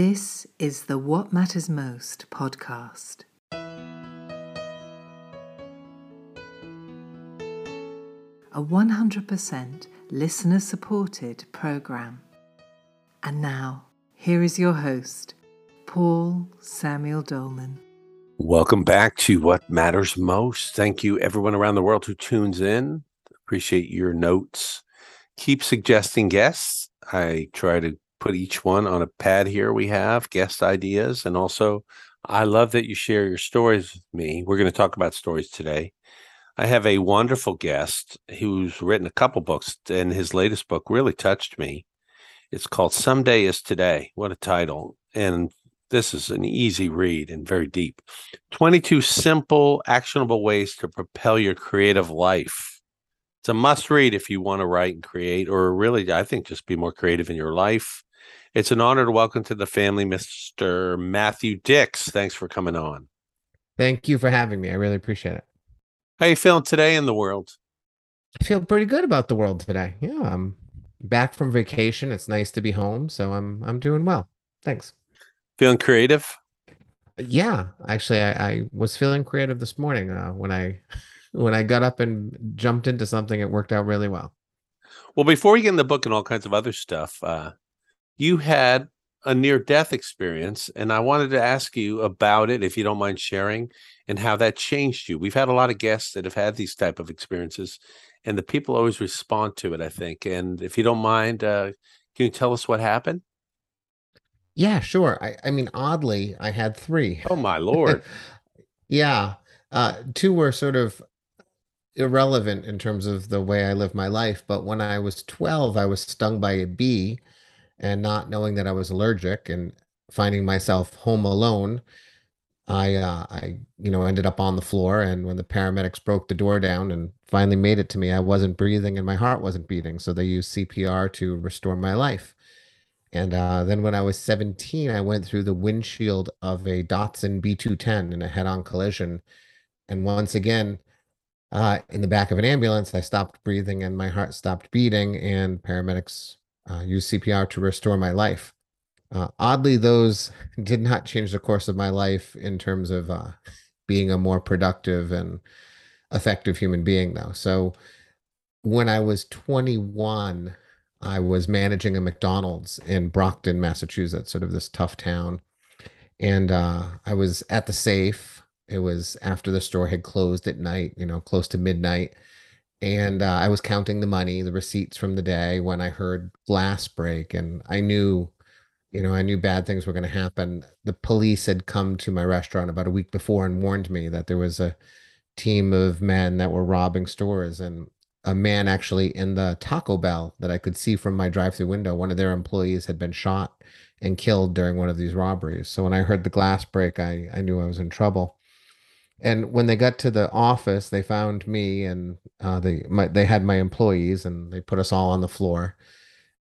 This is the What Matters Most podcast. A 100% listener supported program. And now, here is your host, Paul Samuel Dolman. Welcome back to What Matters Most. Thank you, everyone around the world who tunes in. Appreciate your notes. Keep suggesting guests. I try to put each one on a pad here. We have guest ideas. And also, I love that you share your stories with me. We're going to talk about stories today. I have a wonderful guest who's written a couple books, and his latest book really touched me. It's called Someday is Today. What a title. And this is an easy read and very deep. 22 simple, actionable ways to propel your creative life. It's a must read if you want to write and create, or really, I think, just be more creative in your life. It's an honor to welcome to the family Mr. Matthew Dicks. Thanks for coming on. Thank you for having me. I really appreciate it. How you feeling today in the world? I feel pretty good about the world today. Yeah, I'm back from vacation. It's nice to be home, so I'm I'm doing well. Thanks. Feeling creative? Yeah, actually, I, I was feeling creative this morning uh, when I when I got up and jumped into something. It worked out really well. Well, before we get in the book and all kinds of other stuff, uh, you had a near death experience, and I wanted to ask you about it, if you don't mind sharing, and how that changed you. We've had a lot of guests that have had these type of experiences, and the people always respond to it. I think, and if you don't mind, uh, can you tell us what happened? Yeah, sure. I, I mean, oddly, I had three. Oh my lord! yeah, uh, two were sort of irrelevant in terms of the way I live my life. But when I was twelve, I was stung by a bee and not knowing that I was allergic and finding myself home alone, I, uh, I, you know, ended up on the floor. And when the paramedics broke the door down and finally made it to me, I wasn't breathing and my heart wasn't beating. So they used CPR to restore my life. And uh, then when I was 17, I went through the windshield of a Datsun B210 in a head on collision. And once again, uh, in the back of an ambulance, I stopped breathing and my heart stopped beating, and paramedics uh, use CPR to restore my life. Uh, oddly, those did not change the course of my life in terms of uh, being a more productive and effective human being, though. So when I was 21, I was managing a McDonald's in Brockton, Massachusetts, sort of this tough town. And uh, I was at the safe. It was after the store had closed at night, you know, close to midnight and uh, I was counting the money, the receipts from the day when I heard glass break, and I knew, you know, I knew bad things were going to happen. The police had come to my restaurant about a week before and warned me that there was a team of men that were robbing stores, and a man actually in the Taco Bell that I could see from my drive-through window, one of their employees had been shot and killed during one of these robberies. So when I heard the glass break, I I knew I was in trouble and when they got to the office, they found me and uh, they my, they had my employees and they put us all on the floor,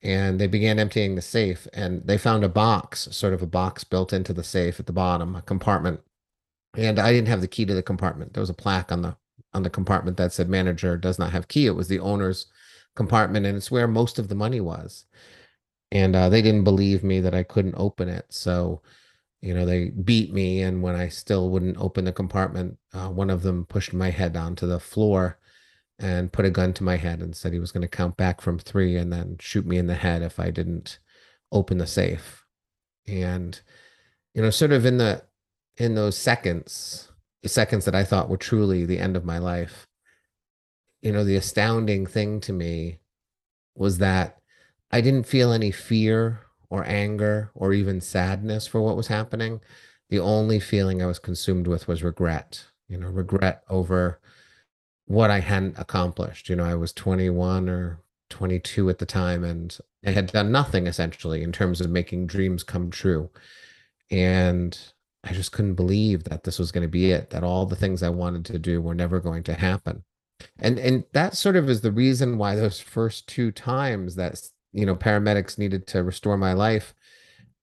and they began emptying the safe. And they found a box, sort of a box built into the safe at the bottom, a compartment. And I didn't have the key to the compartment. There was a plaque on the on the compartment that said "Manager does not have key." It was the owner's compartment, and it's where most of the money was. And uh, they didn't believe me that I couldn't open it, so you know they beat me and when i still wouldn't open the compartment uh, one of them pushed my head onto the floor and put a gun to my head and said he was going to count back from three and then shoot me in the head if i didn't open the safe. And you know sort of in the in those seconds the seconds that i thought were truly the end of my life you know the astounding thing to me was that i didn't feel any fear or anger or even sadness for what was happening. The only feeling I was consumed with was regret, you know, regret over what I hadn't accomplished. You know, I was 21 or 22 at the time and I had done nothing essentially in terms of making dreams come true. And I just couldn't believe that this was going to be it, that all the things I wanted to do were never going to happen. And and that sort of is the reason why those first two times that you know paramedics needed to restore my life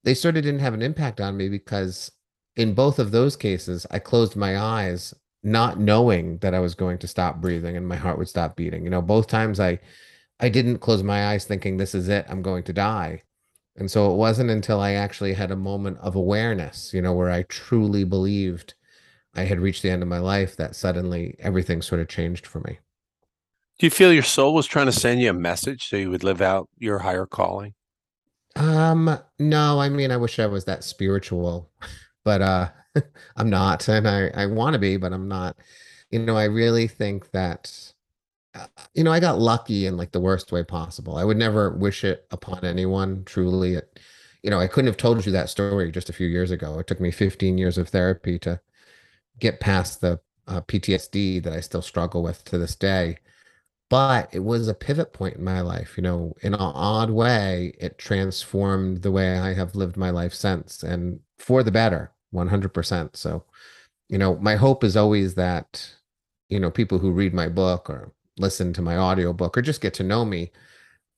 they sort of didn't have an impact on me because in both of those cases i closed my eyes not knowing that i was going to stop breathing and my heart would stop beating you know both times i i didn't close my eyes thinking this is it i'm going to die And so it wasn't until I actually had a moment of awareness, you know, where I truly believed I had reached the end of my life that suddenly everything sort of changed for me. Do you feel your soul was trying to send you a message so you would live out your higher calling? Um, no, I mean, I wish I was that spiritual, but uh I'm not, and I I want to be, but I'm not. You know, I really think that uh, you know, I got lucky in like the worst way possible. I would never wish it upon anyone, truly. It, you know, I couldn't have told you that story just a few years ago. It took me 15 years of therapy to get past the uh, PTSD that I still struggle with to this day. But it was a pivot point in my life. You know, in an odd way, it transformed the way I have lived my life since and for the better, 100%. So, you know, my hope is always that, you know, people who read my book or listen to my audiobook or just get to know me,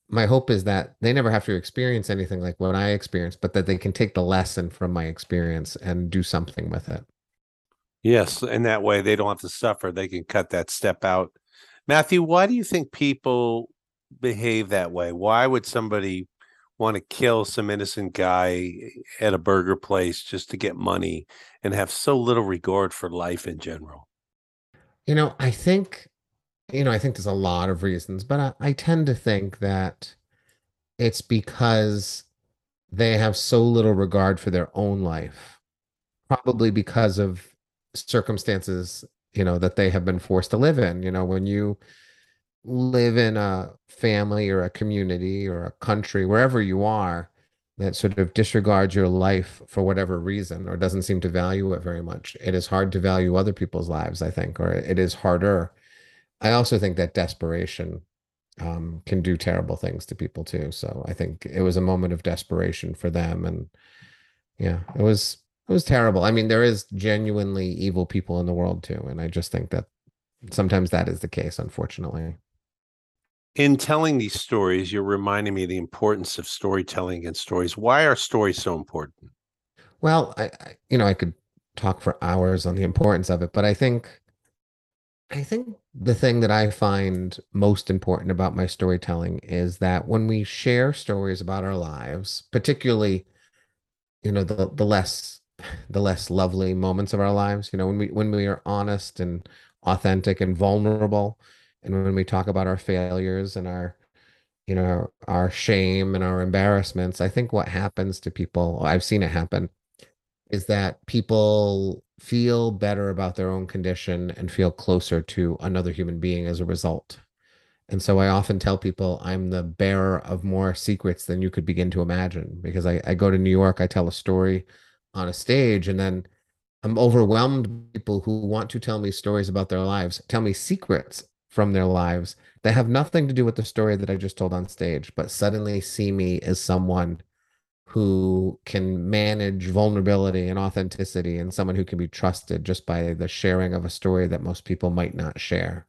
my hope is that they never have to experience anything like what I experienced, but that they can take the lesson from my experience and do something with it. Yes, and that way they don't have to suffer. They can cut that step out. Matthew, why do you think people behave that way? Why would somebody want to kill some innocent guy at a burger place just to get money and have so little regard for life in general? You know, I think, you know, I think there's a lot of reasons, but I, I tend to think that it's because they have so little regard for their own life, probably because of circumstances you know that they have been forced to live in you know when you live in a family or a community or a country wherever you are that sort of disregards your life for whatever reason or doesn't seem to value it very much it is hard to value other people's lives i think or it is harder. I also think that desperation um, can do terrible things to people too so i think it was a moment of desperation for them and yeah it was it was terrible. I mean, there is genuinely evil people in the world too, and I just think that sometimes that is the case, unfortunately. In telling these stories, you're reminding me the importance of storytelling and stories. Why are stories so important? Well, I, I you know, I could talk for hours on the importance of it, but I think I think the thing that I find most important about my storytelling is that when we share stories about our lives, particularly, you know, the the less the less lovely moments of our lives you know when we when we are honest and authentic and vulnerable and when we talk about our failures and our you know our shame and our embarrassments i think what happens to people i've seen it happen is that people feel better about their own condition and feel closer to another human being as a result. And so I often tell people I'm the bearer of more secrets than you could begin to imagine because I, I go to New York, I tell a story on a stage and then I'm overwhelmed people who want to tell me stories about their lives, tell me secrets from their lives that have nothing to do with the story that I just told on stage, but suddenly see me as someone who can manage vulnerability and authenticity and someone who can be trusted just by the sharing of a story that most people might not share.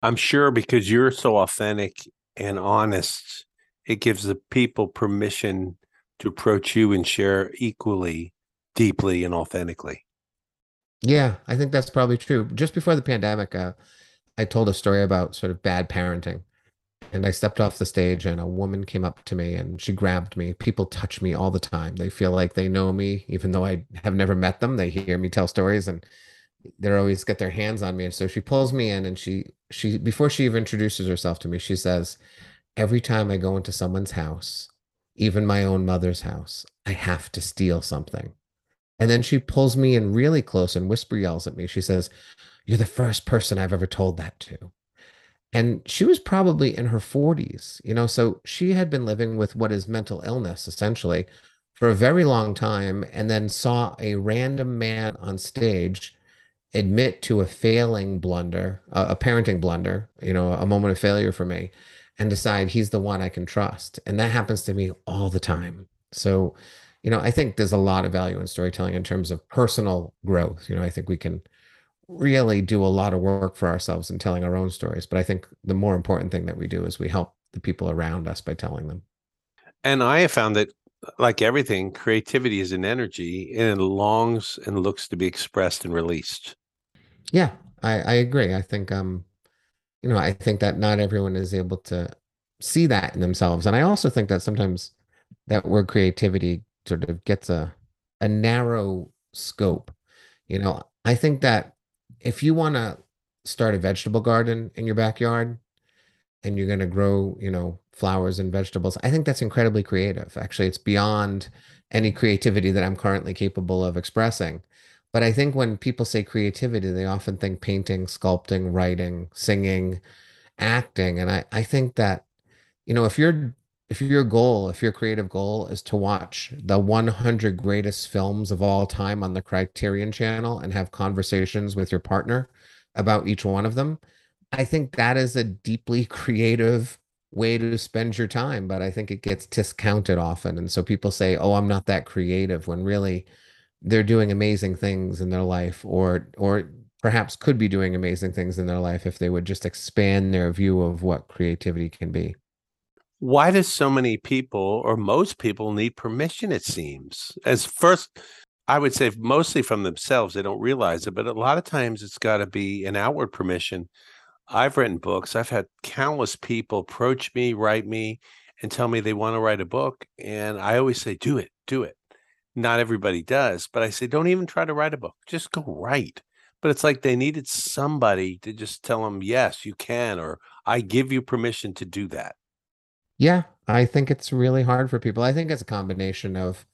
I'm sure because you're so authentic and honest, it gives the people permission to approach you and share equally deeply and authentically. Yeah, I think that's probably true. Just before the pandemic, uh, I told a story about sort of bad parenting. And I stepped off the stage, and a woman came up to me and she grabbed me. People touch me all the time. They feel like they know me, even though I have never met them. They hear me tell stories and they're always get their hands on me. And so she pulls me in and she, she, before she even introduces herself to me, she says, Every time I go into someone's house, even my own mother's house, I have to steal something. And then she pulls me in really close and whisper yells at me. She says, You're the first person I've ever told that to. And she was probably in her 40s, you know, so she had been living with what is mental illness essentially for a very long time and then saw a random man on stage admit to a failing blunder, a, parenting blunder, you know, a moment of failure for me and decide he's the one I can trust. And that happens to me all the time. So, you know, I think there's a lot of value in storytelling in terms of personal growth. You know, I think we can really do a lot of work for ourselves in telling our own stories. But I think the more important thing that we do is we help the people around us by telling them. And I have found that, like everything, creativity is an energy and it longs and looks to be expressed and released. Yeah, I, I agree. I think, um, you know, I think that not everyone is able to see that in themselves. And I also think that sometimes that word creativity sort of gets a a narrow scope. You know, I think that if you want to start a vegetable garden in your backyard and you're going to grow, you know, flowers and vegetables, I think that's incredibly creative. Actually, it's beyond any creativity that I'm currently capable of expressing. But I think when people say creativity, they often think painting, sculpting, writing, singing, acting. And I, I think that, you know, if you're if your goal, if your creative goal is to watch the 100 greatest films of all time on the Criterion channel and have conversations with your partner about each one of them, I think that is a deeply creative way to spend your time, but I think it gets discounted often. And so people say, "Oh, I'm not that creative," when really they're doing amazing things in their life or or perhaps could be doing amazing things in their life if they would just expand their view of what creativity can be. Why does so many people or most people need permission it seems? As first I would say mostly from themselves, they don't realize it, but a lot of times it's got to be an outward permission I've written books. I've had countless people approach me, write me, and tell me they want to write a book. And I always say, do it, do it. Not everybody does, but I say, don't even try to write a book. Just go write. But it's like they needed somebody to just tell them, yes, you can, or I give you permission to do that. Yeah, I think it's really hard for people. I think it's a combination of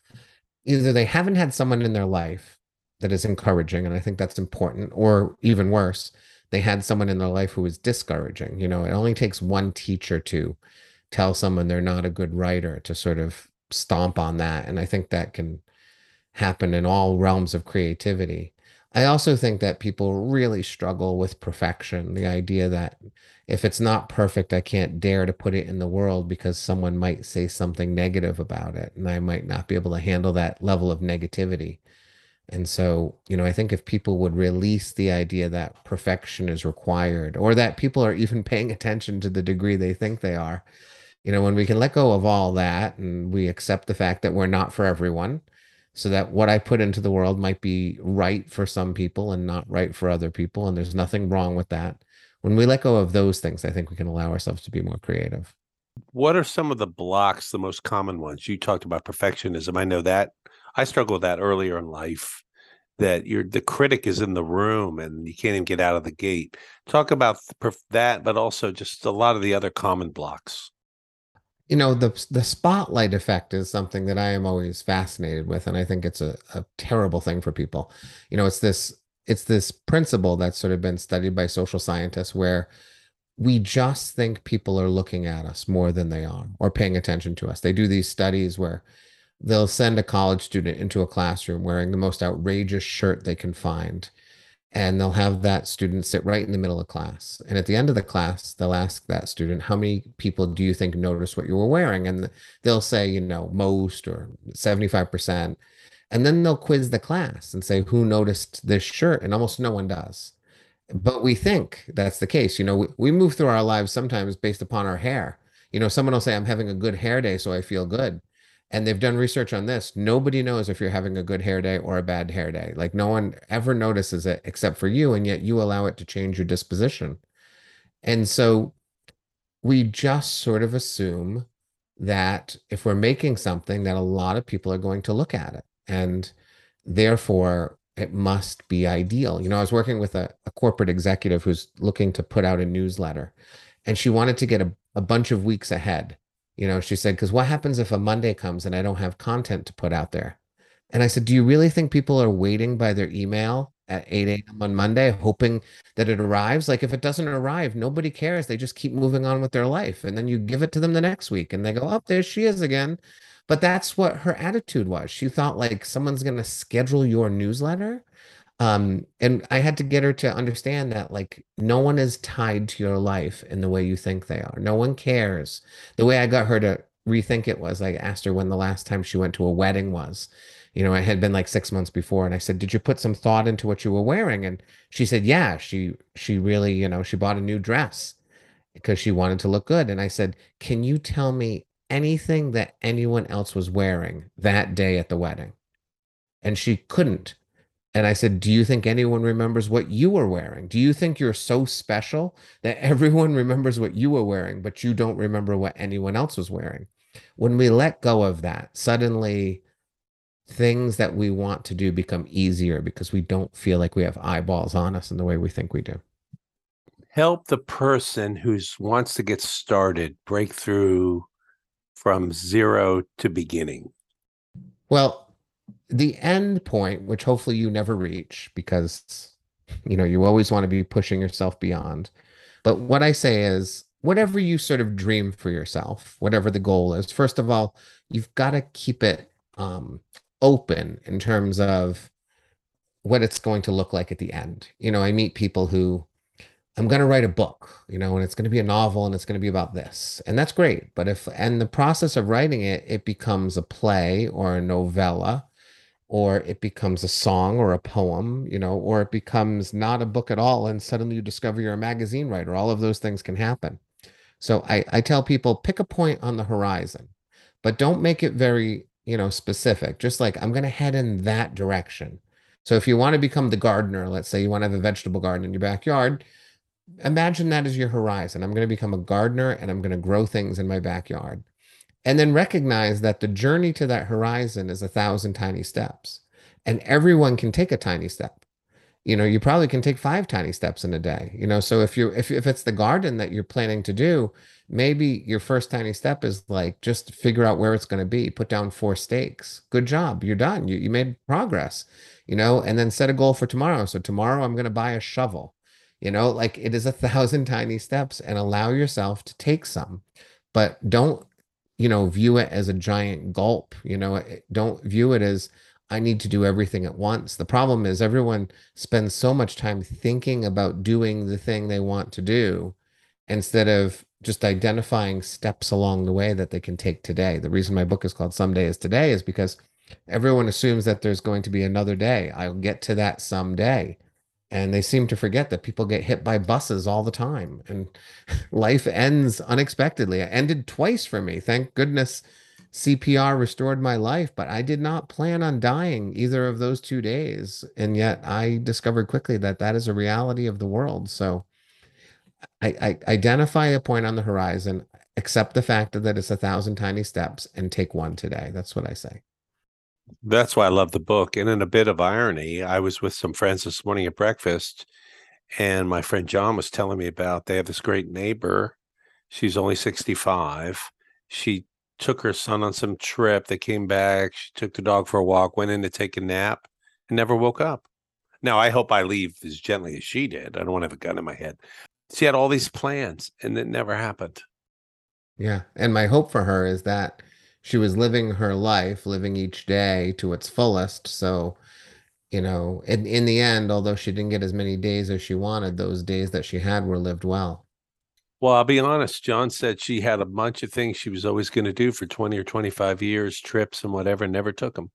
either they haven't had someone in their life that is encouraging, and I think that's important, or even worse, they had someone in their life who was discouraging. You know, it only takes one teacher to tell someone they're not a good writer to sort of stomp on that. And I think that can happen in all realms of creativity. I also think that people really struggle with perfection. The idea that if it's not perfect, I can't dare to put it in the world because someone might say something negative about it. And I might not be able to handle that level of negativity. And so, you know, I think if people would release the idea that perfection is required or that people are even paying attention to the degree they think they are, you know, when we can let go of all that and we accept the fact that we're not for everyone, so that what I put into the world might be right for some people and not right for other people. And there's nothing wrong with that. When we let go of those things, I think we can allow ourselves to be more creative. What are some of the blocks, the most common ones? You talked about perfectionism. I know that I struggled with that earlier in life that you're the critic is in the room and you can't even get out of the gate. Talk about that, but also just a lot of the other common blocks. You know, the the spotlight effect is something that I am always fascinated with, and I think it's a, a terrible thing for people. You know, it's this it's this principle that's sort of been studied by social scientists where we just think people are looking at us more than they are or paying attention to us. They do these studies where they'll send a college student into a classroom wearing the most outrageous shirt they can find and they'll have that student sit right in the middle of class. And at the end of the class they'll ask that student how many people do you think noticed what you were wearing? And they'll say you know most or 75% and then they'll quiz the class and say who noticed this shirt? And almost no one does. But we think that's the case. You know we, we move through our lives sometimes based upon our hair. You know someone will say i'm having a good hair day so i feel good and they've done research on this nobody knows if you're having a good hair day or a bad hair day. Like no one ever notices it except for you and yet you allow it to change your disposition. And so we just sort of assume that if we're making something that a lot of people are going to look at it and therefore it must be ideal. You know i was working with a, a corporate executive who's looking to put out a newsletter and she wanted to get a, a bunch of weeks ahead you know, she said, because what happens if a Monday comes and I don't have content to put out there? And I said, do you really think people are waiting by their email at 8 a.m. on Monday, hoping that it arrives? Like, if it doesn't arrive, nobody cares. They just keep moving on with their life. And then you give it to them the next week and they go, oh, there she is again. But that's what her attitude was. She thought like someone's going to schedule your newsletter um, and I had to get her to understand that like no one is tied to your life in the way you think they are. No one cares. The way I got her to rethink it was I asked her when the last time she went to a wedding was. You know, it had been like six months before, and I said, "Did you put some thought into what you were wearing?" And she said, "Yeah." She she really, you know, she bought a new dress because she wanted to look good. And I said, "Can you tell me anything that anyone else was wearing that day at the wedding?" And she couldn't and I said, Do you think anyone remembers what you were wearing? Do you think you're so special that everyone remembers what you were wearing, but you don't remember what anyone else was wearing? when we let go of that, suddenly things that we want to do become easier because we don't feel like we have eyeballs on us in the way we think we do. Help the person who wants to get started break through from zero to beginning. Well, the end point, which hopefully you never reach because you know you always want to be pushing yourself beyond. But what I say is whatever you sort of dream for yourself, whatever the goal is, first of all, you've got to keep it um, open in terms of what it's going to look like at the end. You know, I meet people who I'm going to write a book, you know, and it's going to be a novel and it's going to be about this. And that's great. But if, and the process of writing it, it becomes a play or a novella, or it becomes a song or a poem, you know, or it becomes not a book at all. And suddenly you discover you're a magazine writer. All of those things can happen. So I, I tell people pick a point on the horizon, but don't make it very, you know, specific. Just like I'm going to head in that direction. So if you want to become the gardener, let's say you want to have a vegetable garden in your backyard, imagine that as your horizon. I'm going to become a gardener and I'm going to grow things in my backyard. And then recognize that the journey to that horizon is a thousand tiny steps. And everyone can take a tiny step. You know you probably can take five tiny steps in a day you know? So if you're if, if it's the garden that you're planning to do maybe your first tiny step is like just figure out where it's going to be put down four stakes. Good job you're done you, you made progress you know? And then set a goal for tomorrow. So tomorrow i'm going to buy a shovel you know? Like it is a thousand tiny steps and allow yourself to take some but don't you know view it as a giant gulp you know eh, don't view it as I need to do everything at once. The problem is everyone spends so much time thinking about doing the thing they want to do instead of just identifying steps along the way that they can take today. The reason my book is called Someday is Today is because everyone assumes that there's going to be another day. I'll get to that someday. And they seem to forget that people get hit by buses all the time and life ends unexpectedly. It ended twice for me. Thank goodness CPR restored my life, but I did not plan on dying either of those two days. And yet I discovered quickly that that is a reality of the world. So I, I identify a point on the horizon, accept the fact that it's a thousand tiny steps, and take one today. That's what I say. That's why I love the book. And in a bit of irony, I was with some friends this morning at breakfast, and my friend John was telling me about they have this great neighbor. She's only 65. She took her son on some trip. They came back. She took the dog for a walk, went in to take a nap, and never woke up. Now, I hope I leave as gently as she did. I don't want to have a gun in my head. She had all these plans, and it never happened. Yeah. And my hope for her is that she was living her life, living each day to its fullest. So, you know, in, in the end, although she didn't get as many days as she wanted, those days that she had were lived well. Well, I'll be honest. John said she had a bunch of things she was always going to do for 20 or 25 years, trips and whatever, and never took them.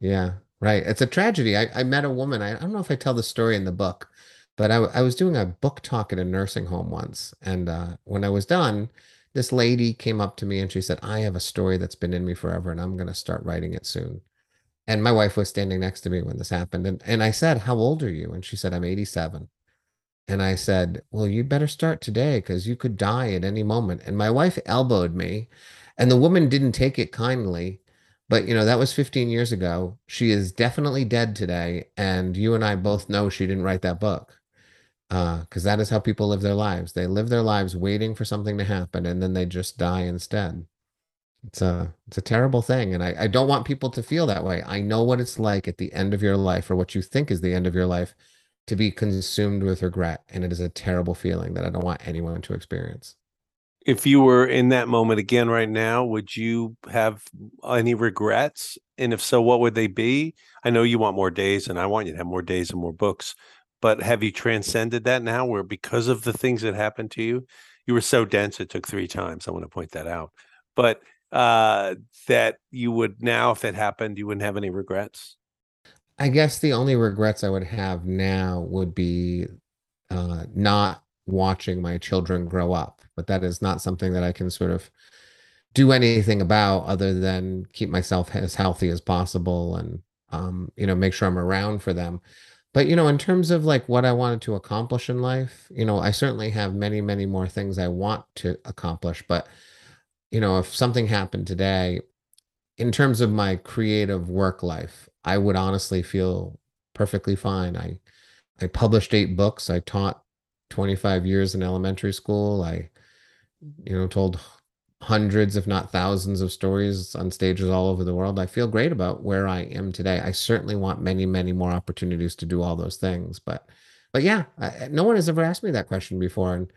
Yeah, right. It's a tragedy. I, I met a woman. I, I don't know if I tell the story in the book, but I, I was doing a book talk at a nursing home once. And uh, when I was done, this lady came up to me and she said, I have a story that's been in me forever and I'm going to start writing it soon. And my wife was standing next to me when this happened. And, and I said, How old are you? And she said, I'm 87. And I said, Well, you better start today because you could die at any moment. And my wife elbowed me, and the woman didn't take it kindly. But, you know, that was 15 years ago. She is definitely dead today. And you and I both know she didn't write that book because uh, that is how people live their lives. They live their lives waiting for something to happen and then they just die instead. It's a it's a terrible thing, and I, I don't want people to feel that way. I know what it's like at the end of your life, or what you think is the end of your life, to be consumed with regret. And it is a terrible feeling that I don't want anyone to experience. If you were in that moment again right now, would you have any regrets? And if so, what would they be? I know you want more days, and I want you to have more days and more books. But have you transcended that now where because of the things that happened to you, you were so dense it took three times. I want to point that out. But uh that you would now, if it happened, you wouldn't have any regrets? I guess the only regrets I would have now would be uh, not watching my children grow up. But that is not something that I can sort of do anything about other than keep myself as healthy as possible and um, you know make sure I'm around for them. But you know, in terms of like what I wanted to accomplish in life, you know, I certainly have many, many more things I want to accomplish. But you know, if something happened today, in terms of my creative work life, I would honestly feel perfectly fine. I I published eight books. I taught 25 years in elementary school. I, you know, told hundreds, if not thousands, of stories on stages all over the world. I feel great about where I am today. I certainly want many, many more opportunities to do all those things. But, but yeah, I, no one has ever asked me that question before, and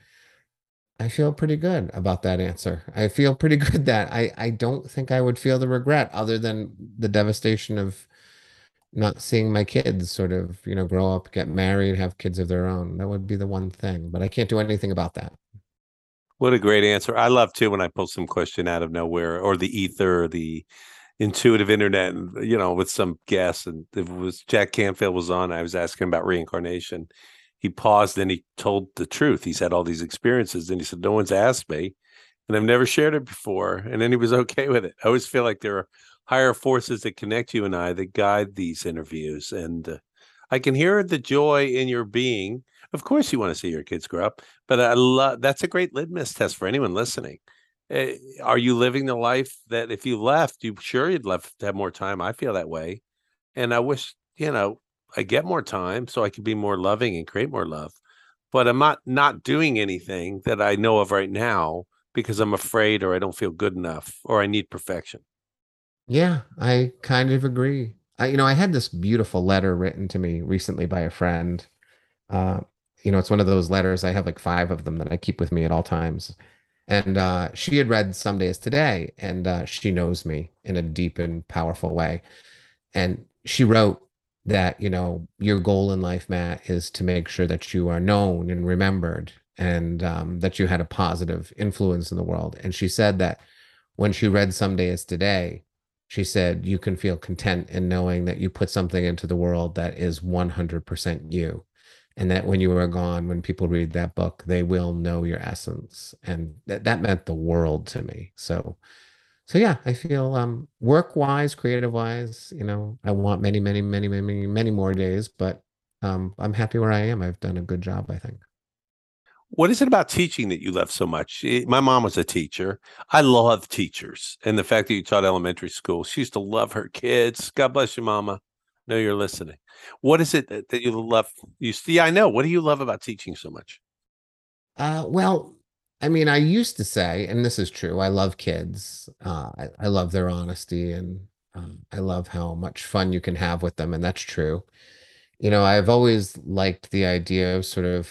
I feel pretty good about that answer. I feel pretty good that I I don't think I would feel the regret other than the devastation of not seeing my kids sort of, you know, grow up, get married, have kids of their own. That would be the one thing, but I can't do anything about that. What a great answer. I love too when I pull some question out of nowhere or the ether or the intuitive internet and you know with some guests and it was Jack Canfield was on I was asking about reincarnation. He paused and he told the truth. He's had all these experiences and he said no one's asked me and I've never shared it before and then he was okay with it. I always feel like there are higher forces that connect you and I that guide these interviews and uh, I can hear the joy in your being of course, you want to see your kids grow up, but I love that's a great litmus test for anyone listening. Uh, are you living the life that if you left, you sure you'd love to have more time? I feel that way, and I wish you know I get more time so I could be more loving and create more love. But I'm not not doing anything that I know of right now because I'm afraid or I don't feel good enough or I need perfection. Yeah, I kind of agree. I, you know, I had this beautiful letter written to me recently by a friend. Uh, you know, it's one of those letters. I have like five of them that I keep with me at all times. And uh, she had read Some Days Today, and uh, she knows me in a deep and powerful way. And she wrote that, you know, your goal in life, Matt, is to make sure that you are known and remembered and um, that you had a positive influence in the world. And she said that when she read Some Days Today, she said, you can feel content in knowing that you put something into the world that is 100% you and that when you are gone when people read that book they will know your essence and that, that meant the world to me so so yeah i feel um work wise creative wise you know i want many many many many many more days but um i'm happy where i am i've done a good job i think what is it about teaching that you love so much? Eh, my mom was a teacher. I love teachers. And the fact that you taught elementary school, she used to love her kids. God bless you, mama. Know you're listening. What is it that, you love? You see, I know. What do you love about teaching so much? Uh, well, I mean, I used to say, and this is true, I love kids. Uh, I, I love their honesty and um, I love how much fun you can have with them. And that's true. You know, I've always liked the idea of sort of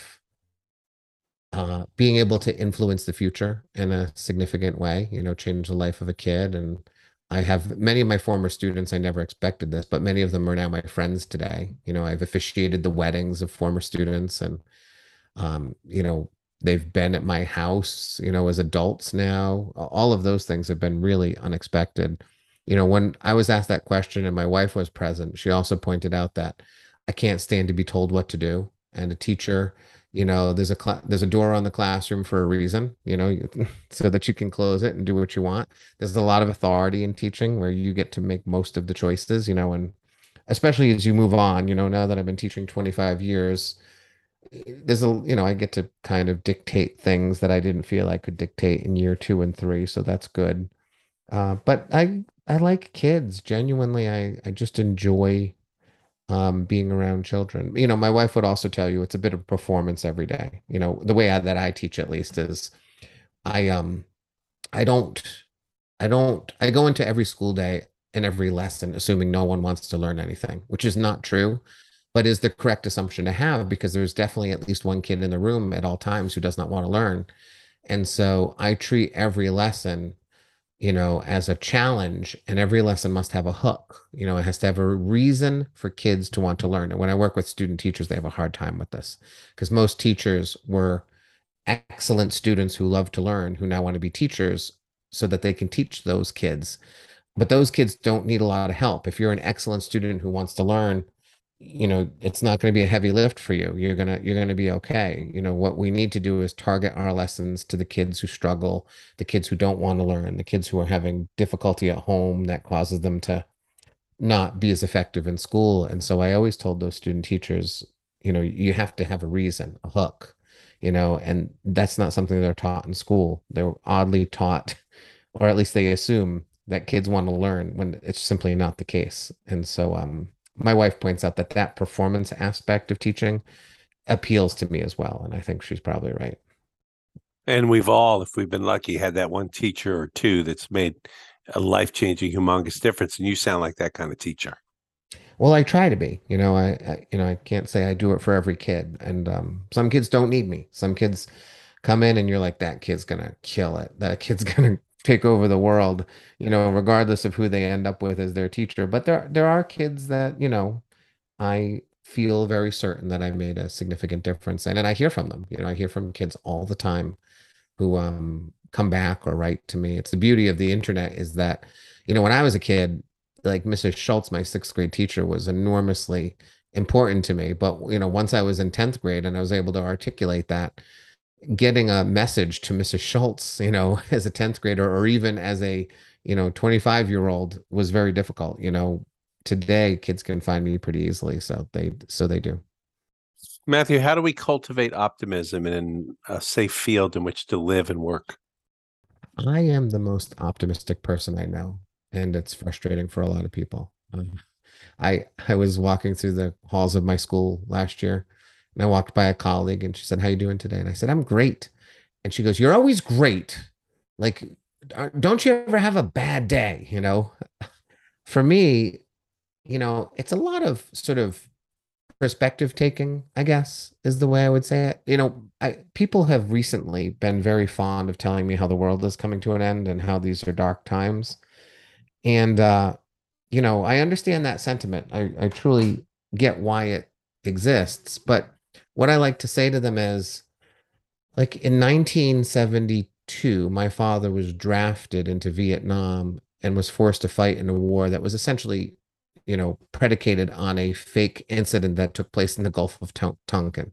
uh, being able to influence the future in a significant way, you know, change the life of a kid and I have many of my former students. I never expected this, but many of them are now my friends today. You know, I've officiated the weddings of former students, and um, you know, they've been at my house. You know, as adults now. All of those things have been really unexpected. You know, when I was asked that question and my wife was present, she also pointed out that I can't stand to be told what to do, and a teacher you know there's a cl- there's a door on the classroom for a reason you know so that you can close it and do what you want. There's a lot of authority in teaching where you get to make most of the choices you know and especially as you move on you know now that i've been teaching 25 years there's a you know i get to kind of dictate things that i didn't feel i could dictate in year two and three so that's good. Uh, but i i like kids. Genuinely i i just enjoy um, being around children. You know, my wife would also tell you it's a bit of performance every day. You know, the way I, that I teach at least is I um I don't I don't I go into every school day and every lesson assuming no one wants to learn anything, which is not true, but is the correct assumption to have because there's definitely at least one kid in the room at all times who does not want to learn. And so I treat every lesson you know, as a challenge, and every lesson must have a hook. You know, it has to have a reason for kids to want to learn. And when I work with student teachers, they have a hard time with this because most teachers were excellent students who love to learn, who now want to be teachers so that they can teach those kids. But those kids don't need a lot of help. If you're an excellent student who wants to learn, you know it's not going to be a heavy lift for you. You're going to you're going to be okay. You know what we need to do is target our lessons to the kids who struggle the kids who don't want to learn the kids who are having difficulty at home that causes them to not be as effective in school. And so i always told those student teachers you know you have to have a reason a hook you know and that's not something they're taught in school. They're oddly taught or at least they assume that kids want to learn when it's simply not the case. And so um, my wife points out that that performance aspect of teaching appeals to me as well. And I think she's probably right. And we've all, if we've been lucky, had that one teacher or two that's made a life changing, humongous difference. And you sound like that kind of teacher. Well, I try to be. You know, I, I you know I can't say I do it for every kid, and um, some kids don't need me. Some kids come in and you're like, that kid's gonna kill it. That kid's gonna take over the world. You know, regardless of who they end up with as their teacher. But there there are kids that you know, I feel very certain that I made a significant difference, and and I hear from them. You know, I hear from kids all the time who um come back or write to me. It's the beauty of the internet is that, you know, when I was a kid, like Mrs. Schultz, my sixth grade teacher, was enormously important to me. But you know, once I was in 10th grade and I was able to articulate that, getting a message to Mrs. Schultz, you know, as a 10th grader or even as a, you know, 25 year old was very difficult. You know, today kids can find me pretty easily. So they so they do. Matthew, how do we cultivate optimism in a safe field in which to live and work? I am the most optimistic person I know, and it's frustrating for a lot of people. Um, I I was walking through the halls of my school last year, and I walked by a colleague, and she said, "How you doing today?" And I said, "I'm great." And she goes, "You're always great. Like, don't you ever have a bad day?" You know, for me, you know, it's a lot of sort of perspective taking, I guess, is the way I would say it. You know, I, people have recently been very fond of telling me how the world is coming to an end and how these are dark times. And, uh, you know, I understand that sentiment. I, I truly get why it exists. But what I like to say to them is like in 1972, my father was drafted into Vietnam and was forced to fight in a war that was essentially you know, predicated on a fake incident that took place in the Gulf of Tonkin.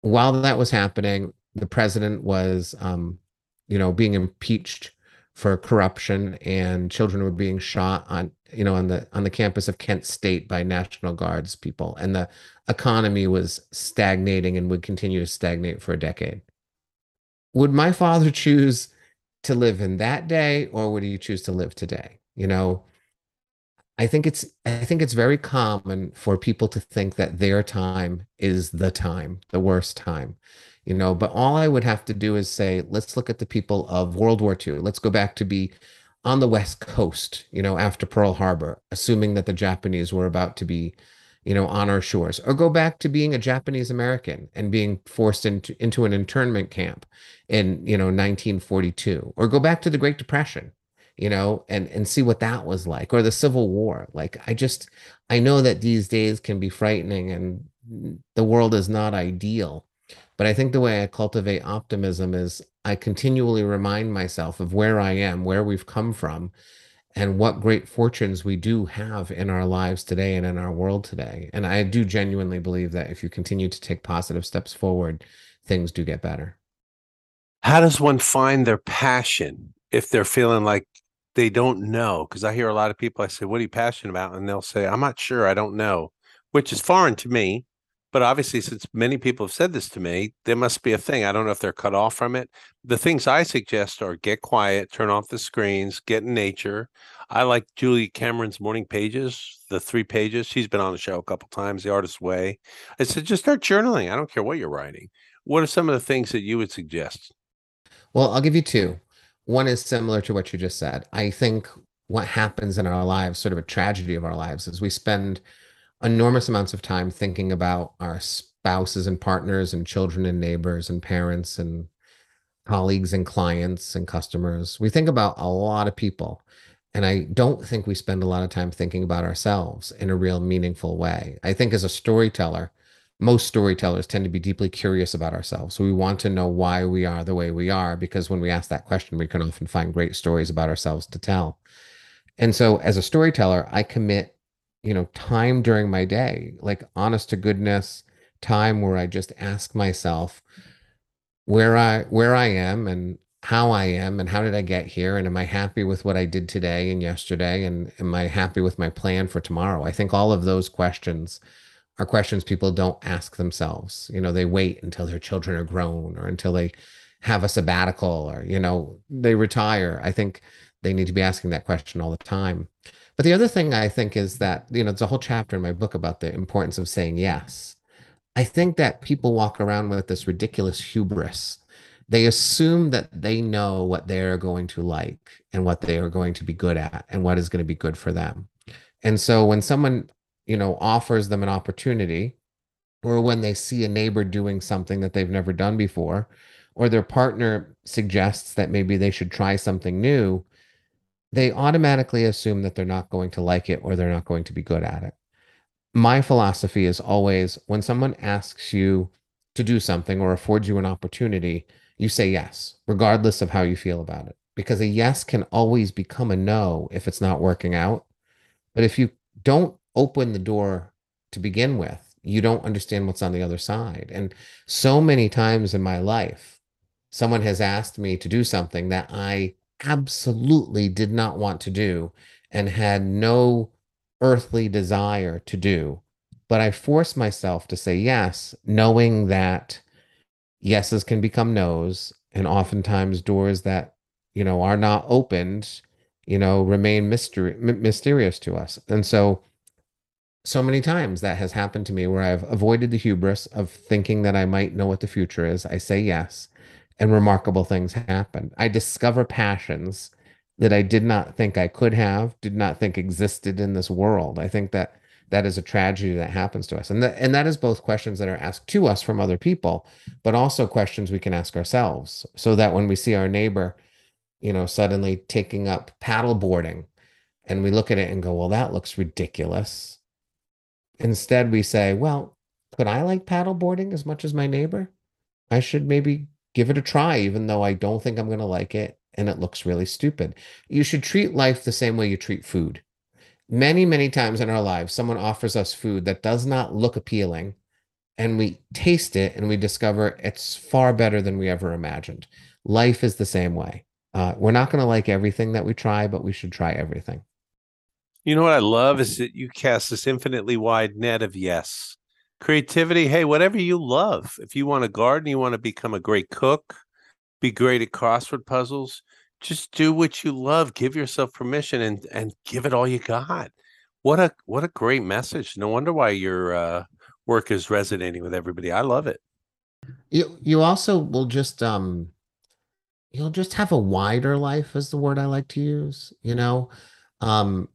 While that was happening, the president was, um, you know, being impeached for corruption, and children were being shot on, you know, on the on the campus of Kent State by National Guards people, and the economy was stagnating and would continue to stagnate for a decade. Would my father choose to live in that day, or would he choose to live today? You know, I think it's I think it's very common for people to think that their time is the time, the worst time. You know, but all I would have to do is say, let's look at the people of World War II. Let's go back to be on the West Coast, you know, after Pearl Harbor, assuming that the Japanese were about to be, you know, on our shores, or go back to being a Japanese American and being forced into, into an internment camp in, you know, 1942, or go back to the Great Depression, you know, and and see what that was like, or the Civil War. Like I just I know that these days can be frightening and the world is not ideal. But I think the way I cultivate optimism is I continually remind myself of where I am, where we've come from, and what great fortunes we do have in our lives today and in our world today. And I do genuinely believe that if you continue to take positive steps forward, things do get better. How does one find their passion if they're feeling like they don't know because I hear a lot of people. I say, "What are you passionate about?" And they'll say, "I'm not sure. I don't know," which is foreign to me. But obviously, since many people have said this to me, there must be a thing. I don't know if they're cut off from it. The things I suggest are get quiet, turn off the screens, get in nature. I like Julia Cameron's morning pages, the three pages. She's been on the show a couple times, The Artist's Way. I said, just start journaling. I don't care what you're writing. What are some of the things that you would suggest? Well, I'll give you two. One is similar to what you just said. I think what happens in our lives, sort of a tragedy of our lives, is we spend enormous amounts of time thinking about our spouses and partners and children and neighbors and parents and colleagues and clients and customers. We think about a lot of people. And I don't think we spend a lot of time thinking about ourselves in a real meaningful way. I think as a storyteller, most storytellers tend to be deeply curious about ourselves. So we want to know why we are the way we are, because when we ask that question, we can often find great stories about ourselves to tell. And so as a storyteller, I commit, you know, time during my day, like honest to goodness time where I just ask myself where I where I am and how I am and how did I get here and am I happy with what I did today and yesterday and am I happy with my plan for tomorrow? I think all of those questions are questions people don't ask themselves. You know, they wait until their children are grown or until they have a sabbatical or, you know, they retire. I think they need to be asking that question all the time. But the other thing I think is that, you know, there's a whole chapter in my book about the importance of saying yes. I think that people walk around with this ridiculous hubris. They assume that they know what they're going to like and what they are going to be good at and what is going to be good for them. And so when someone, you know, offers them an opportunity or when they see a neighbor doing something that they've never done before, or their partner suggests that maybe they should try something new, they automatically assume that they're not going to like it or they're not going to be good at it. My philosophy is always when someone asks you to do something or affords you an opportunity, you say yes, regardless of how you feel about it. Because a yes can always become a no if it's not working out. But if you don't open the door to begin with, you don't understand what's on the other side. And so many times in my life, someone has asked me to do something that I absolutely did not want to do and had no earthly desire to do. But I forced myself to say yes, knowing that yeses can become nos. And oftentimes doors that, you know, are not opened, you know, remain mystery, mysterious to us. And so so many times that has happened to me where I've avoided the hubris of thinking that I might know what the future is. I say yes, and remarkable things happen. I discover passions that I did not think I could have, did not think existed in this world. I think that that is a tragedy that happens to us. And that, and that is both questions that are asked to us from other people, but also questions we can ask ourselves so that when we see our neighbor, you know, suddenly taking up paddle boarding and we look at it and go, well, that looks ridiculous Instead, we say, well, could I like paddleboarding as much as my neighbor? I should maybe give it a try, even though I don't think I'm going to like it and it looks really stupid. You should treat life the same way you treat food. Many, many times in our lives, someone offers us food that does not look appealing, and we taste it and we discover it's far better than we ever imagined. Life is the same way. Uh, we're not going to like everything that we try, but we should try everything. You know what I love is that you cast this infinitely wide net of yes. Creativity, hey, whatever you love. If you want to garden, you want to become a great cook, be great at crossword puzzles, just do what you love. Give yourself permission and and give it all you got. What a what a great message. No wonder why your uh, work is resonating with everybody. I love it. You you also will just um you'll just have a wider life is the word I like to use, you know. Um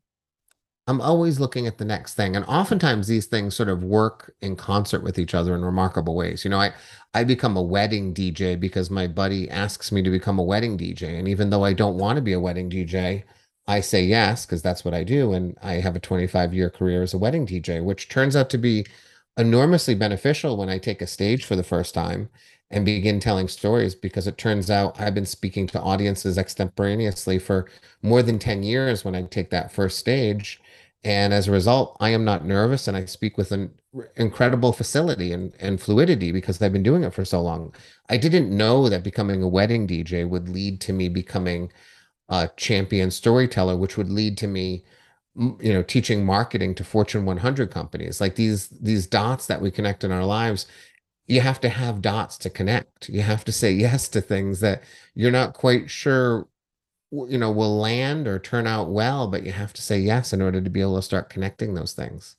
I'm always looking at the next thing. And oftentimes these things sort of work in concert with each other in remarkable ways. You know, I, I become a wedding DJ because my buddy asks me to become a wedding DJ. And even though I don't want to be a wedding DJ, I say yes, because that's what I do. And I have a 25 year career as a wedding DJ, which turns out to be enormously beneficial when I take a stage for the first time and begin telling stories because it turns out I've been speaking to audiences extemporaneously for more than 10 years when I take that first stage and as a result, I am not nervous and I speak with an incredible facility and, and fluidity because I've been doing it for so long. I didn't know that becoming a wedding DJ would lead to me becoming a champion storyteller, which would lead to me you know teaching marketing to fortune 100 companies like these these dots that we connect in our lives you have to have dots to connect you have to say yes to things that you're not quite sure you know will land or turn out well but you have to say yes in order to be able to start connecting those things.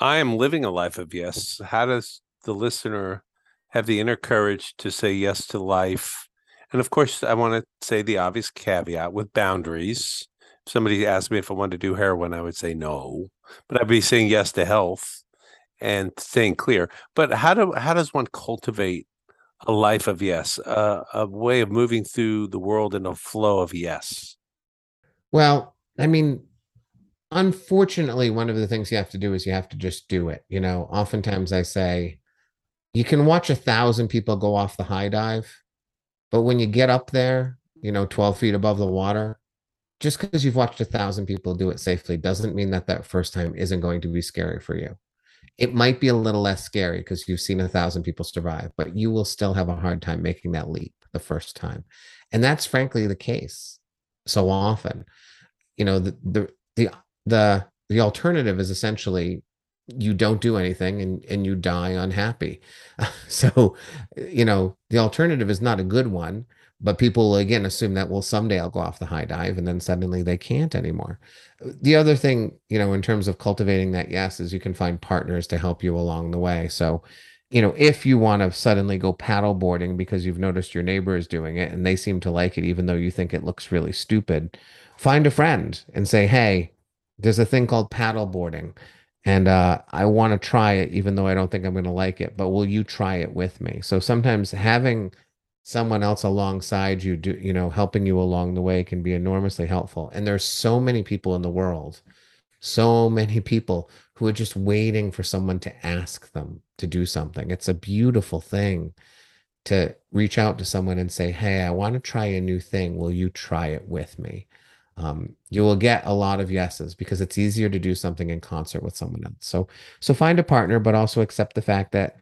I am living a life of yes. How does the listener have the inner courage to say yes to life? And of course i want to say the obvious caveat with boundaries. If somebody asked me if i wanted to do heroin i would say no but i'd be saying yes to health and staying clear. But how do how does one cultivate a life of yes, uh, a way of moving through the world in a flow of yes? Well, I mean, unfortunately, one of the things you have to do is you have to just do it. You know, oftentimes I say, you can watch a thousand people go off the high dive, but when you get up there, you know, 12 feet above the water, just because you've watched a thousand people do it safely doesn't mean that that first time isn't going to be scary for you it might be a little less scary because you've seen a thousand people survive, but you will still have a hard time making that leap the first time. And that's frankly the case so often. You know, the the the the, the alternative is essentially you don't do anything and and you die unhappy. so, you know, the alternative is not a good one, but people again assume that well someday I'll go off the high dive and then suddenly they can't anymore. The other thing, you know, in terms of cultivating that yes is you can find partners to help you along the way. So, you know, if you want to suddenly go paddle boarding because you've noticed your neighbor is doing it and they seem to like it even though you think it looks really stupid, find a friend and say, "Hey, there's a thing called paddle boarding and uh, I want to try it, even though I don't think I'm going to like it. But will you try it with me? So sometimes having someone else alongside you, do you know, helping you along the way can be enormously helpful. And there's so many people in the world, so many people who are just waiting for someone to ask them to do something. It's a beautiful thing to reach out to someone and say, "Hey, I want to try a new thing. Will you try it with me?" um, you will get a lot of yeses because it's easier to do something in concert with someone else. So, so find a partner, but also accept the fact that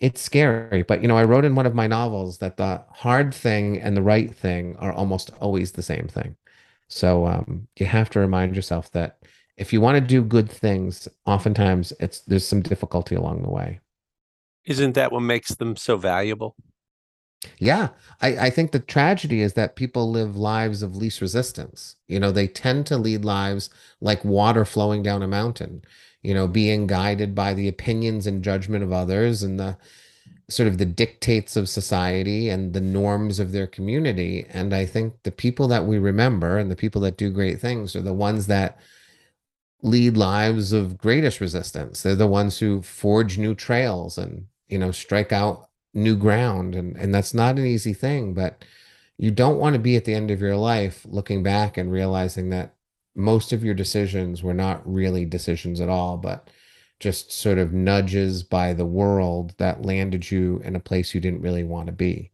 it's scary. But you know, I wrote in one of my novels that the hard thing and the right thing are almost always the same thing. So um, you have to remind yourself that if you want to do good things, oftentimes it's there's some difficulty along the way. Isn't that what makes them so valuable? Yeah, I, I think the tragedy is that people live lives of least resistance. You know, they tend to lead lives like water flowing down a mountain, you know, being guided by the opinions and judgment of others and the sort of the dictates of society and the norms of their community. And I think the people that we remember and the people that do great things are the ones that lead lives of greatest resistance. They're the ones who forge new trails and, you know, strike out new ground and and that's not an easy thing but you don't want to be at the end of your life looking back and realizing that most of your decisions were not really decisions at all but just sort of nudges by the world that landed you in a place you didn't really want to be.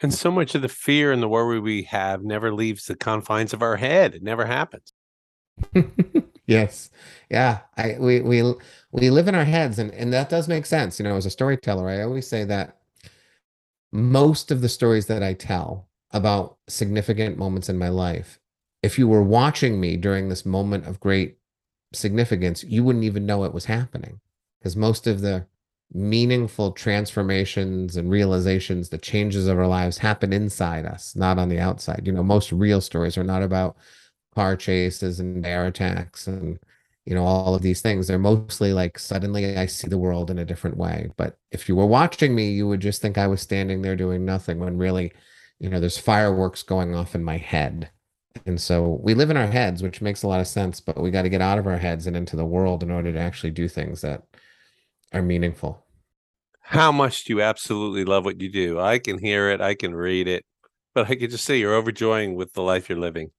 And so much of the fear and the worry we have never leaves the confines of our head. It never happens. Yes. Yeah i we we we live in our heads and and that does make sense you know as a storyteller i always say that most of the stories that i tell about significant moments in my life if you were watching me during this moment of great significance you wouldn't even know it was happening. Because most of the meaningful transformations and realizations the changes of our lives happen inside us not on the outside. You know most real stories are not about car chases and bear attacks and you know all of these things. They're mostly like suddenly i see the world in a different way. But if you were watching me you would just think i was standing there doing nothing when really you know there's fireworks going off in my head and so we live in our heads which makes a lot of sense but we got to get out of our heads and into the world in order to actually do things that are meaningful how much do you absolutely love what you do i can hear it i can read it but i can just say you're overjoying with the life you're living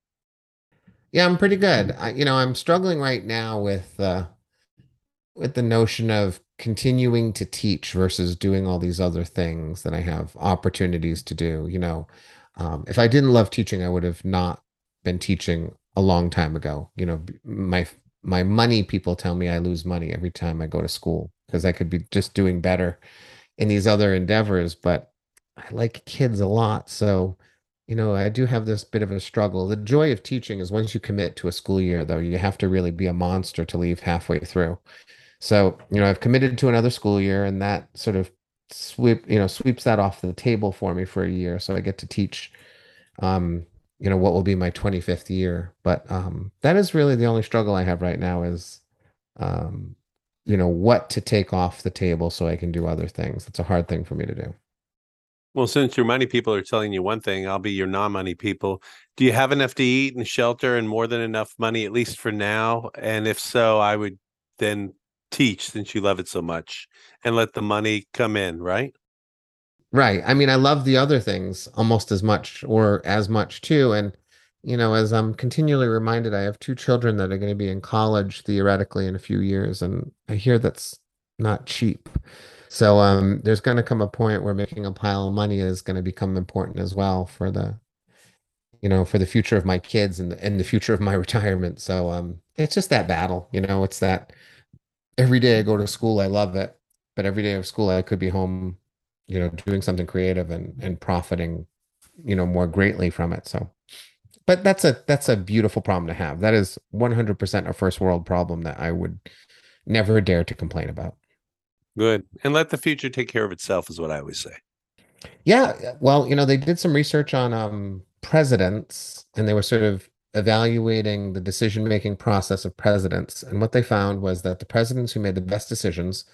yeah, I'm pretty good. I, you know, I'm struggling right now with uh, with the notion of continuing to teach versus doing all these other things that I have opportunities to do. You know, um, if I didn't love teaching, I would have not been teaching a long time ago. You know, my my money people tell me I lose money every time I go to school because I could be just doing better in these other endeavors. But I like kids a lot, so you know, I do have this bit of a struggle. The joy of teaching is once you commit to a school year, though, you have to really be a monster to leave halfway through. So, you know, I've committed to another school year, and that sort of sweep, you know, sweeps that off the table for me for a year. So I get to teach, um, you know, what will be my 25th year. But um, that is really the only struggle I have right now is, um, you know, what to take off the table so I can do other things. It's a hard thing for me to do. Well, since your money people are telling you one thing, I'll be your non-money people. Do you have enough to eat and shelter and more than enough money, at least for now? And if so, I would then teach since you love it so much and let the money come in, right? Right. I mean, I love the other things almost as much or as much too. And, you know, as I'm continually reminded, I have two children that are going to be in college theoretically in a few years. And I hear that's not cheap. So um, there's going to come a point where making a pile of money is going to become important as well for the, you know, for the future of my kids and the, and the future of my retirement. So um, it's just that battle, you know. It's that every day I go to school, I love it, but every day of school I could be home, you know, doing something creative and and profiting, you know, more greatly from it. So, but that's a that's a beautiful problem to have. That is 100% a first world problem that I would never dare to complain about. Good. And let the future take care of itself, is what I always say. Yeah. Well, you know, they did some research on um, presidents and they were sort of evaluating the decision making process of presidents. And what they found was that the presidents who made the best decisions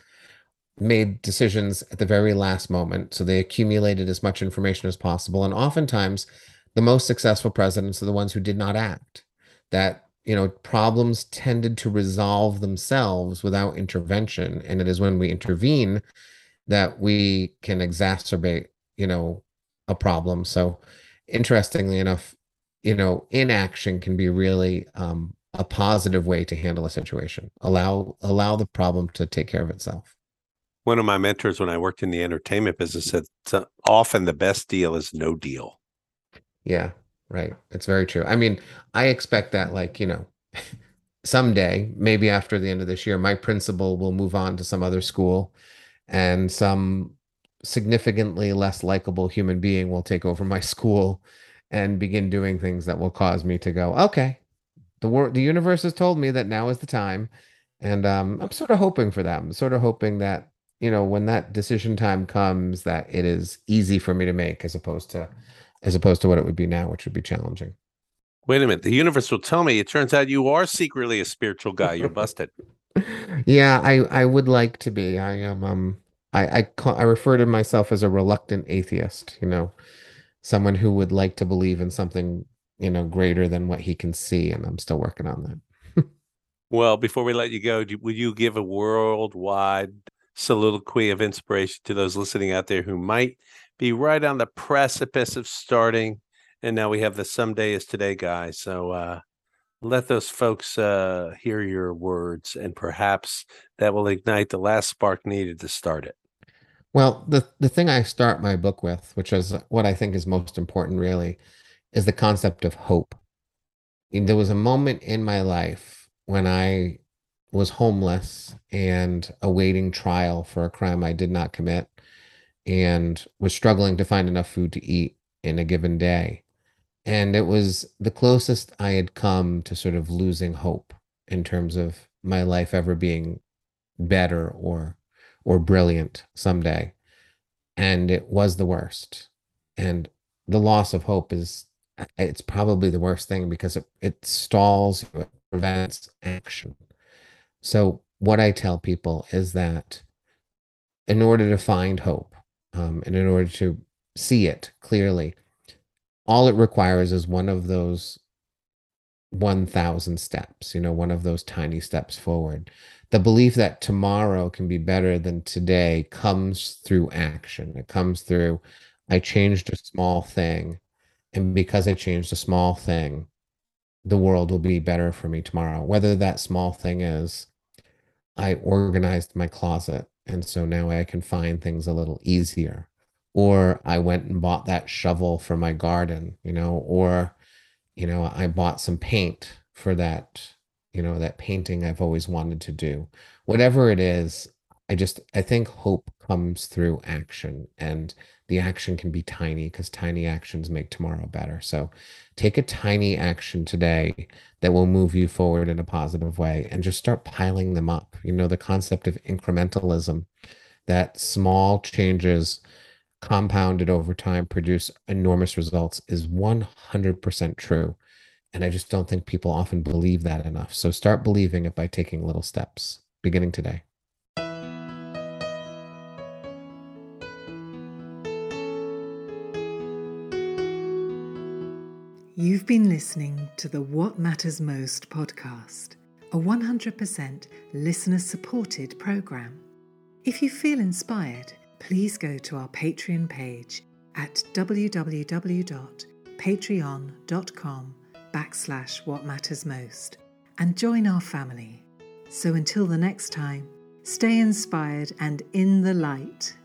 made decisions at the very last moment. So they accumulated as much information as possible. And oftentimes, the most successful presidents are the ones who did not act. That you know problems tended to resolve themselves without intervention and it is when we intervene that we can exacerbate you know a problem so interestingly enough you know inaction can be really um, a positive way to handle a situation allow allow the problem to take care of itself one of my mentors when i worked in the entertainment business said often the best deal is no deal. Yeah right it's very true. I mean i expect that like you know someday maybe after the end of this year my principal will move on to some other school and some significantly less likable human being will take over my school and begin doing things that will cause me to go okay the world the universe has told me that now is the time. And um, i'm sort of hoping for that i'm sort of hoping that you know when that decision time comes that it is easy for me to make as opposed to as opposed to what it would be now, which would be challenging. Wait a minute. The universe will tell me it turns out you are secretly a spiritual guy. You're busted. yeah, I I would like to be. I am um I I call, I refer to myself as a reluctant atheist, you know, someone who would like to believe in something, you know, greater than what he can see and I'm still working on that. well, before we let you go, do, will you give a worldwide soliloquy of inspiration to those listening out there who might be right on the precipice of starting. And now we have the someday is today guy. So uh, let those folks uh, hear your words, and perhaps that will ignite the last spark needed to start it. Well, the the thing I start my book with, which is what I think is most important, really, is the concept of hope. There was a moment in my life when I was homeless and awaiting trial for a crime I did not commit and was struggling to find enough food to eat in a given day. And it was the closest I had come to sort of losing hope in terms of my life ever being better or or brilliant someday. And it was the worst. And the loss of hope is it's probably the worst thing because it, it stalls, it prevents action. So what I tell people is that in order to find hope, um, and in order to see it clearly, all it requires is one of those 1000 steps, you know, one of those tiny steps forward. The belief that tomorrow can be better than today comes through action. It comes through, I changed a small thing. And because I changed a small thing, the world will be better for me tomorrow. Whether that small thing is, I organized my closet and so now I can find things a little easier. Or I went and bought that shovel for my garden, you know, or, you know, I bought some paint for that, you know, that painting I've always wanted to do. Whatever it is, I just, I think hope comes through action and the action can be tiny because tiny actions make tomorrow better. So take a tiny action today that will move you forward in a positive way and just start piling them up. You know, the concept of incrementalism, that small changes compounded over time produce enormous results is 100% true. And I just don't think people often believe that enough. So start believing it by taking little steps beginning today. You've been listening to the What Matters Most podcast, a 100% listener supported program. If you feel inspired, please go to our Patreon page at www.patreon.com backslash what matters most and join our family. So until the next time, stay inspired and in the light.